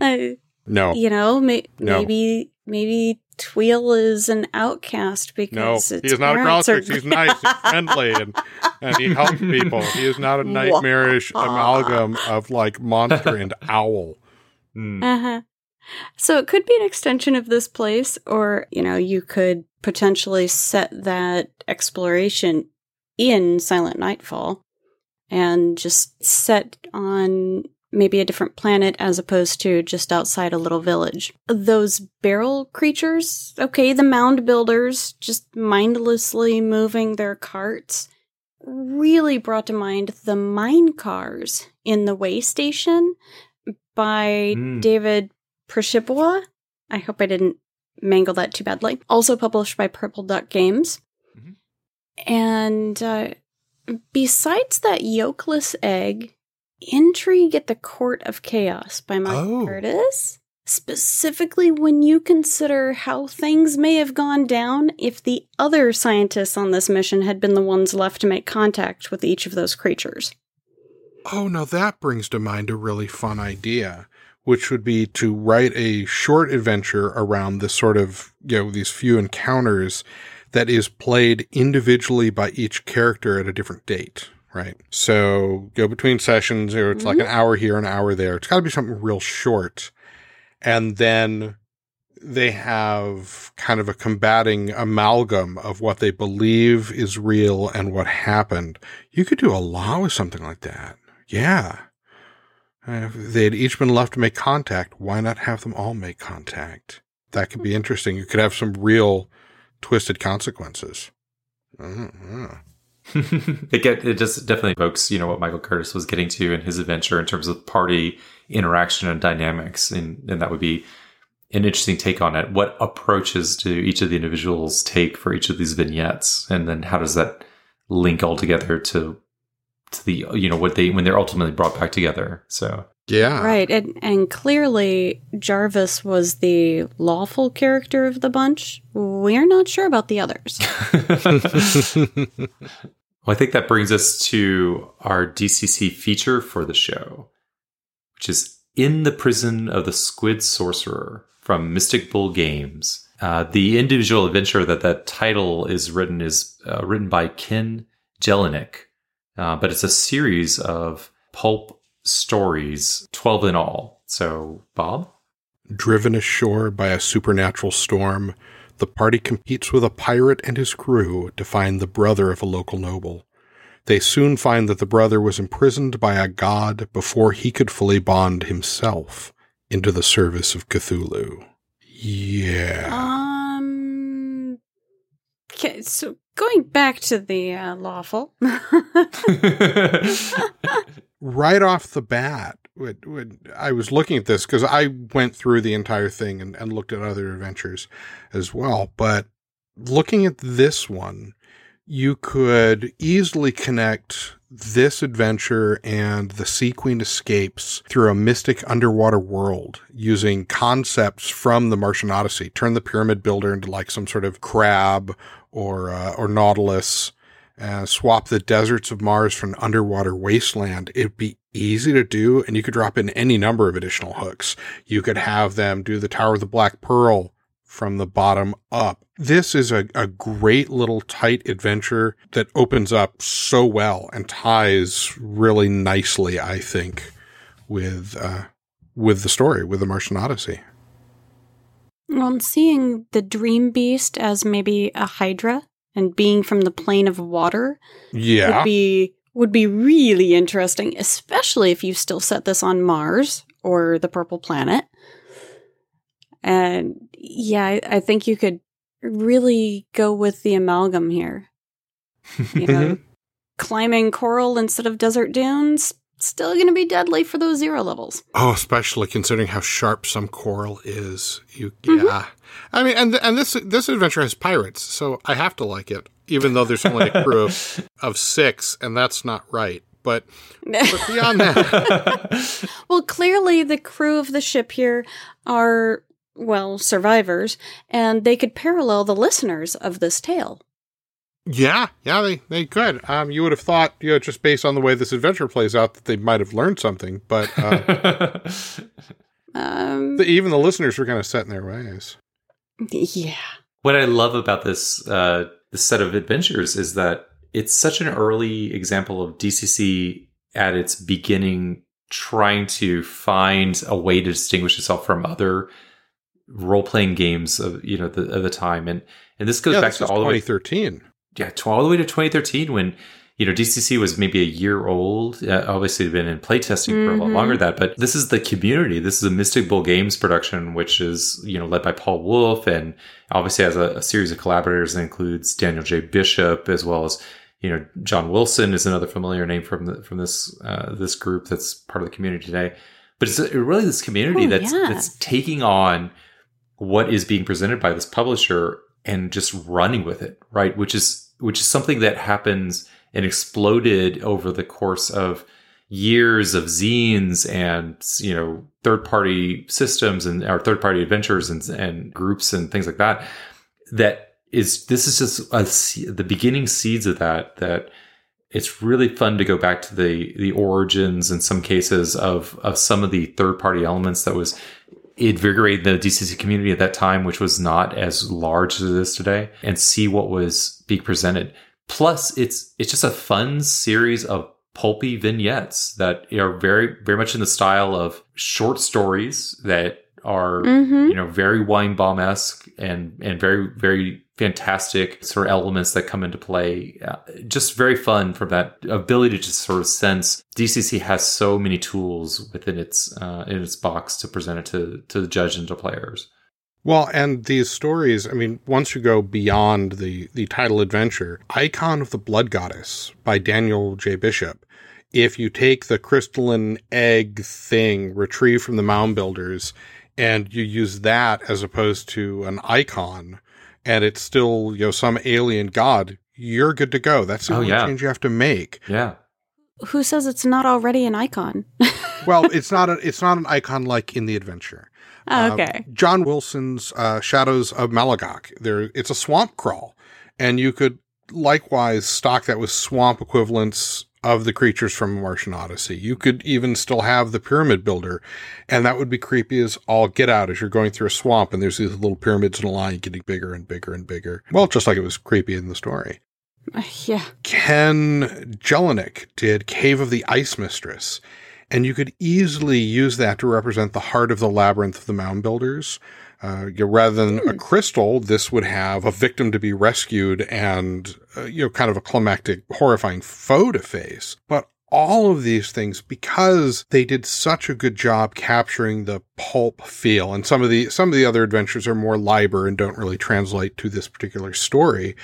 no, you know, may- No. maybe maybe Tweel is an outcast no. because He its is not a parents are- He's nice and friendly and, and he helps people. He is not a nightmarish amalgam of like monster and owl. Hmm. Uh-huh. So it could be an extension of this place, or, you know, you could potentially set that exploration in Silent Nightfall and just set on maybe a different planet as opposed to just outside a little village. Those barrel creatures, okay, the mound builders just mindlessly moving their carts really brought to mind the mine cars in the way station by Mm. David Prashipwa. I hope I didn't mangle that too badly. Also published by Purple Duck Games. Mhm. And uh, besides that yolkless egg, Intrigue at the Court of Chaos by Mike Oh. Curtis. Specifically, when you consider how things may have gone down if the other scientists on this mission had been the ones left to make contact with each of those creatures. Oh, now that brings to mind a really fun idea, which would be to write a short adventure around this sort of, you know, these few encounters that is played individually by each character at a different date, right? So go between sessions, or it's like an hour here, an hour there. It's got to be something real short. And then they have kind of a combating amalgam of what they believe is real and what happened. You could do a lot with something like that. Yeah. If they had each been left to make contact, why not have them all make contact? That could be interesting. You could have some real twisted consequences. Mhm. it get it just definitely evokes you know what Michael Curtis was getting to in his adventure in terms of party interaction and dynamics, and and that would be an interesting take on it. What approaches do each of the individuals take for each of these vignettes, and then how does that link all together to to the you know what they when they're ultimately brought back together? So Yeah. Right. And and clearly Jarvis was the lawful character of the bunch. We're not sure about the others. Well, I think that brings us to our DCC feature for the show, which is In the Prison of the Squid Sorcerer from Mystic Bull Games. Uh, the individual adventure that that title is written is uh, written by Ken Jelinek, uh, but it's a series of pulp stories, 12 in all. So, Bob? Driven ashore by a supernatural storm, the party competes with a pirate and his crew to find the brother of a local noble. They soon find that the brother was imprisoned by a god before he could fully bond himself into the service of Cthulhu. Yeah. um okay, so going back to the uh, lawful. right off the bat, when, when I was looking at this, because I went through the entire thing and, and looked at other adventures as well, but looking at this one, you could easily connect this adventure and the Sea Queen escapes through a mystic underwater world using concepts from the Martian Odyssey. Turn the pyramid builder into like some sort of crab or uh, or nautilus uh, swap the deserts of Mars for an underwater wasteland, it'd be easy to do, and you could drop in any number of additional hooks. You could have them do the Tower of the Black Pearl from the bottom up. This is a, a great little tight adventure that opens up so well and ties really nicely, I think, with uh, with the story, with the Martian Odyssey. Well, and seeing the dream beast as maybe a hydra and being from the plane of water Yeah. would be would be really interesting, especially if you still set this on Mars or the purple planet. And yeah, I, I think you could really go with the amalgam here. You know, climbing coral instead of desert dunes, still going to be deadly for those zero levels. Oh, especially considering how sharp some coral is. You, mm-hmm. yeah. I mean, and and this this adventure has pirates, so I have to like it, even though there's only a crew of, of six, and that's not right. But but beyond that, well, clearly the crew of the ship here are, well, survivors, and they could parallel the listeners of this tale. Yeah, yeah, they they could. Um, you would have thought, you know, just based on the way this adventure plays out, that they might have learned something, but uh, Um, the, even the listeners were kind of set in their ways. yeah. what I love about this uh, this set of adventures is that it's such an early example of DCC at its beginning trying to find a way to distinguish itself from other role playing games of you know the, of the time, and and this goes yeah, back this to all the way 2013. Yeah, all the way to 2013 when you know DCC was maybe a year old. Uh, obviously, been in playtesting for a lot longer than that. But this is the community. This is a Mystic Bull Games production, which is you know led by Paul Wolf, and obviously has a, a series of collaborators that includes Daniel J. Bishop as well as you know John Wilson is another familiar name from the, from this uh, this group that's part of the community today. But it's really this community Oh, that's yeah. that's taking on what is being presented by this publisher and just running with it, right? Which is which is something that happens and exploded over the course of years of zines and you know third party systems and our third party adventures and, and groups and things like that that is this is just a, the beginning seeds of that that it's really fun to go back to the the origins in some cases of of some of the third party elements that was invigorate the DCC community at that time, which was not as large as it is today, and see what was being presented. Plus, it's it's just a fun series of pulpy vignettes that are very very much in the style of short stories that are Mhm. you know very Weinbaum esque and and very very fantastic sort of elements that come into play. Uh, just very fun from that ability to just sort of sense DCC has so many tools within its uh, in its box to present it to to the judge and to players. Well, and these stories, I mean, once you go beyond the, the title adventure, Icon of the Blood Goddess by Daniel J. Bishop. If you take the crystalline egg thing retrieved from the mound builders and you use that as opposed to an icon and it's still, you know, some alien god, you're good to go. That's the Oh, only yeah. change you have to make. Yeah. Who says it's not already an icon? Well, it's not a, it's not an icon like in the adventure. Uh, okay. John Wilson's uh, Shadows of Malagok. There, it's a swamp crawl, and you could likewise stock that with swamp equivalents of the creatures from Martian Odyssey. You could even still have the pyramid builder, and that would be creepy as all get out as you're going through a swamp and there's these little pyramids in a line getting bigger and bigger and bigger. Well, just like it was creepy in the story. yeah. Ken Jelinek did Cave of the Ice Mistress, and you could easily use that to represent the heart of the labyrinth of the mound builders. Uh, you know, rather than a crystal, this would have a victim to be rescued and, uh, you know, kind of a climactic, horrifying foe to face. But all of these things, because they did such a good job capturing the pulp feel, and some of the, some of the other adventures are more liber and don't really translate to this particular story.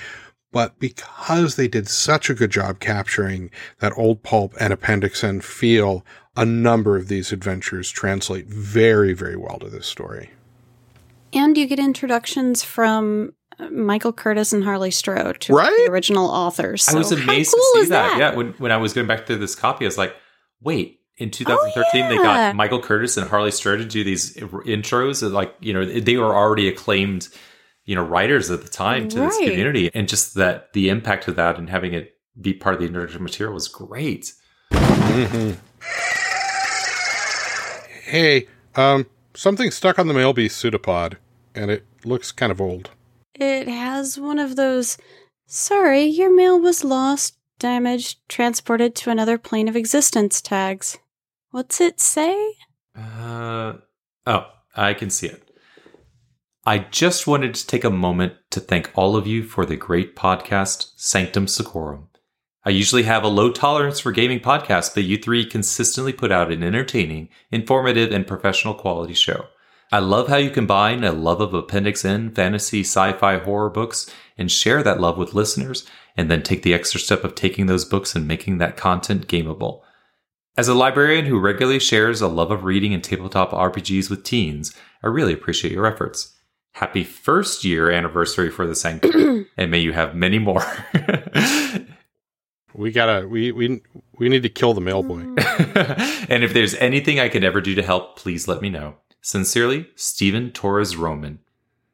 But because they did such a good job capturing that old pulp and appendix N feel, a number of these adventures translate very, very well to this story. And you get introductions from uh, Michael Curtis and Harley Stroh, two Right? the original authors. I was amazed cool to see is that. Yeah, when when I was going back through this copy, I was like, wait. In 2013, they Oh, yeah. got Michael Curtis and Harley Stroh to do these intros. and, Like, you know, they were already acclaimed, you know, writers at the time to this community, and just that the impact of that and having it be part of the introductory material was great. Hey, um, something stuck on the mail beast pseudopod, and it looks kind of old. It has one of those, sorry, your mail was lost, damaged, transported to another plane of existence tags. What's it say? Uh, oh, I can see it. I just wanted to take a moment to thank all of you for the great podcast, Sanctum Secorum. I usually have a low tolerance for gaming podcasts, but you three consistently put out an entertaining, informative, and professional quality show. I love how you combine a love of Appendix N, fantasy, sci fi, horror books, and share that love with listeners, and then take the extra step of taking those books and making that content gameable. As a librarian who regularly shares a love of reading and tabletop RPGs with teens, I really appreciate your efforts. Happy first year anniversary for the Sanctum, and may you have many more. We gotta, we, we, we need to kill the mail boy. and if there's anything I can ever do to help, please let me know. Sincerely, Stephen Torres Roman.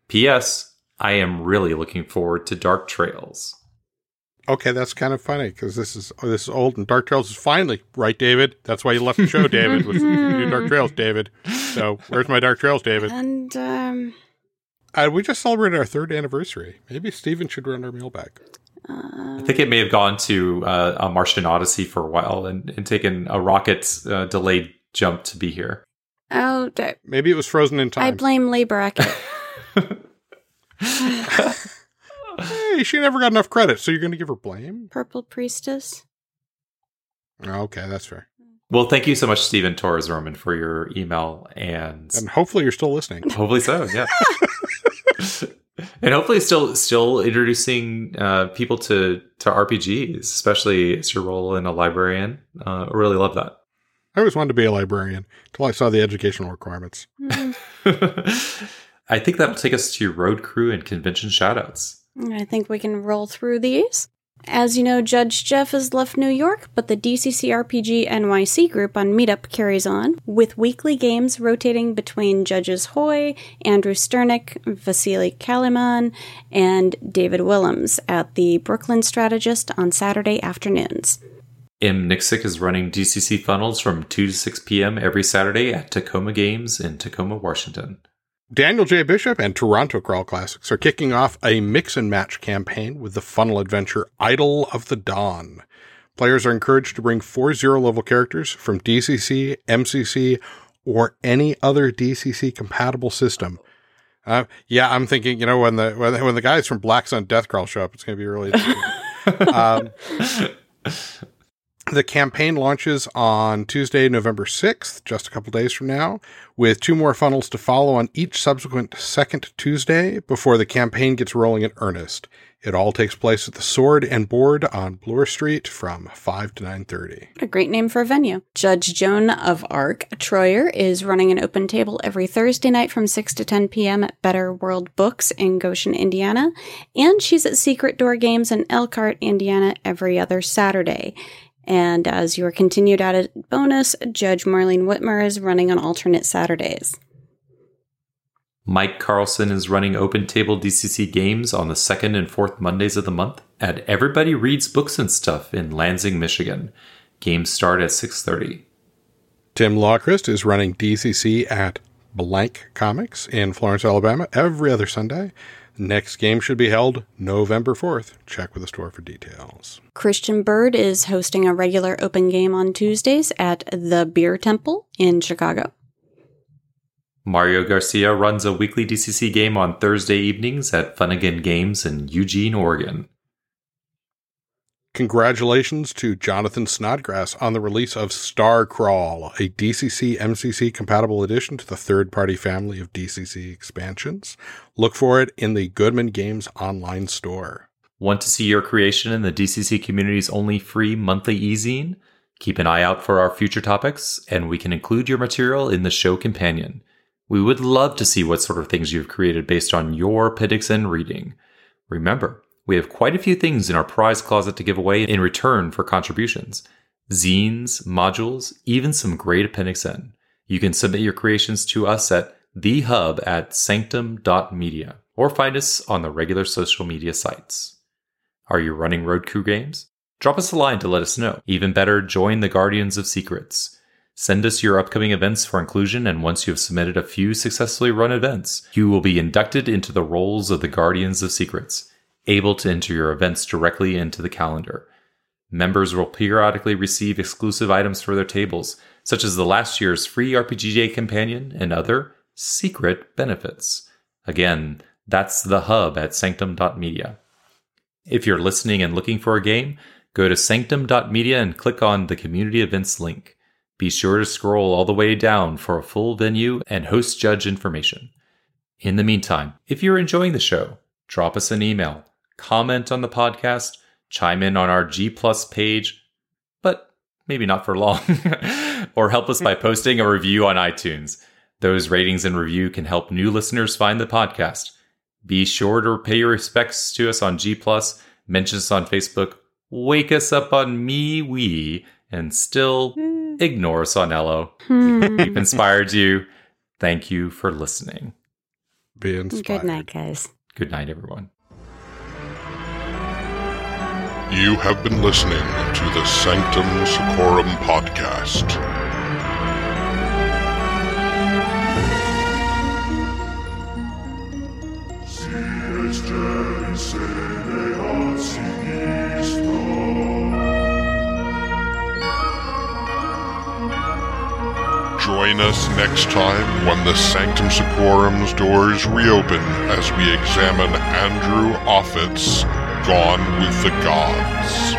P.S. I am really looking forward to Dark Trails. Okay, that's kind of funny because this is oh, this is old and Dark Trails is finally right, David. That's why you left the show, David. Was new Dark Trails, David. So where's my Dark Trails, David? And, um, Uh, we just celebrated our third anniversary. Maybe Steven should run our mailbag. uh, I think it may have gone to uh, a Martian Odyssey for a while and, and taken a rocket uh, delayed jump to be here. oh, d- Maybe it was frozen in time. I blame Leigh Brackett. hey, she never got enough credit, so you're going to give her blame? Purple Priestess. Okay, that's fair. Well, thank you so much, Stephen Torres Roman, for your email and And hopefully you're still listening. hopefully so, yeah. and hopefully still still introducing uh, people to to RPGs, especially as your role in a librarian. Uh, I really love that. I always wanted to be a librarian until I saw the educational requirements. I think that'll take us to road crew and convention shoutouts. I think we can roll through these. As you know, Judge Jeff has left New York, but the DCC RPG NYC group on Meetup carries on, with weekly games rotating between Judges Hoy, Andrew Sternick, Vasily Kaliman, and David Willems at the Brooklyn Strategist on Saturday afternoons. M. Nixick is running DCC funnels from 2 to 6 p.m. every Saturday at Tacoma Games in Tacoma, Washington. Daniel J. Bishop and Toronto Crawl Classics are kicking off a mix and match campaign with the funnel adventure Idol of the Dawn. Players are encouraged to bring four zero level characters from DCC, MCC, or any other DCC compatible system. Uh, yeah, I'm thinking, you know, when the when, when the guys from Black Sun Death Crawl show up, it's going to be really. um, the campaign launches on Tuesday, November 6th, just a couple days from now, with two more funnels to follow on each subsequent second Tuesday before the campaign gets rolling in earnest. It all takes place at the Sword and Board on Bloor Street from 5 to 9.30. What a great name for a venue. Judge Joan of Arc Troyer is running an open table every Thursday night from 6 to 10 p.m. at Better World Books in Goshen, Indiana. And she's at Secret Door Games in Elkhart, Indiana every other Saturday. And as your continued added bonus, Judge Marlene Whitmer is running on alternate Saturdays. Mike Carlson is running open table DCC games on the second and fourth Mondays of the month at Everybody Reads Books and Stuff in Lansing, Michigan. Games start at 6:30. Tim Lawchrist is running DCC at Blank Comics in Florence, Alabama every other Sunday. Next game should be held November 4th. Check with the store for details. Christian Bird is hosting a regular open game on Tuesdays at the Beer Temple in Chicago. Mario Garcia runs a weekly DCC game on Thursday evenings at Funagain Games in Eugene, Oregon. Congratulations to Jonathan Snodgrass on the release of Star Crawl, a DCC MCC compatible addition to the third party family of DCC expansions. Look for it in the Goodman Games online store. Want to see your creation in the DCC community's only free monthly e-zine? Keep an eye out for our future topics, and we can include your material in the show companion. We would love to see what sort of things you've created based on your Appendix reading. Remember, we have quite a few things in our prize closet to give away in return for contributions zines, modules, even some great Appendix N. You can submit your creations to us at thehub at sanctum.media or find us on the regular social media sites. Are you running Road Crew games? Drop us a line to let us know. Even better, join the Guardians of Secrets. Send us your upcoming events for inclusion, and once you have submitted a few successfully run events, you will be inducted into the roles of the Guardians of Secrets, able to enter your events directly into the calendar. Members will periodically receive exclusive items for their tables, such as the last year's free RPGJ companion and other secret benefits. Again, that's the hub at sanctum.media. If you're listening and looking for a game, go to sanctum.media and click on the community events link. Be sure to scroll all the way down for a full venue and host judge information. In the meantime, if you're enjoying the show, drop us an email, comment on the podcast, chime in on our G Plus page, but maybe not for long, or help us by posting a review on iTunes. Those ratings and review can help new listeners find the podcast. Be sure to pay your respects to us on G Plus, mention us on Facebook, wake us up on MeWe, and still ignore us Sonello. Hmm. We've inspired you. Thank you for listening. Be inspired. Good night, guys. Good night, everyone. You have been listening to the Sanctum Secorum podcast. Join us next time when the Sanctum Secorum's doors reopen as we examine Andrew Offutt's Gone with the Gods.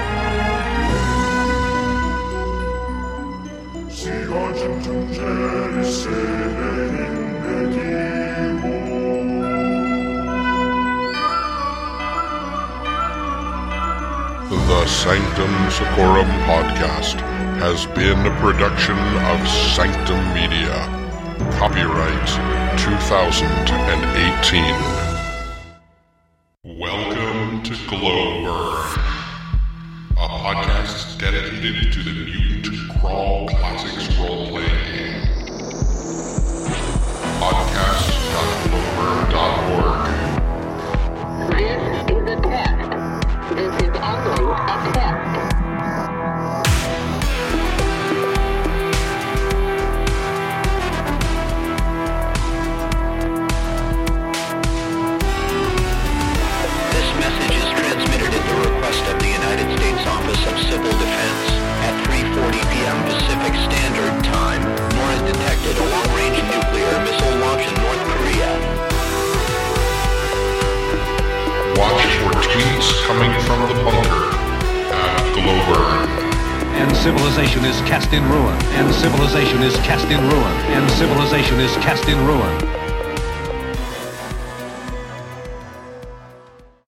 The Sanctum Secorum podcast has been a production of Sanctum Media. Copyright 2018.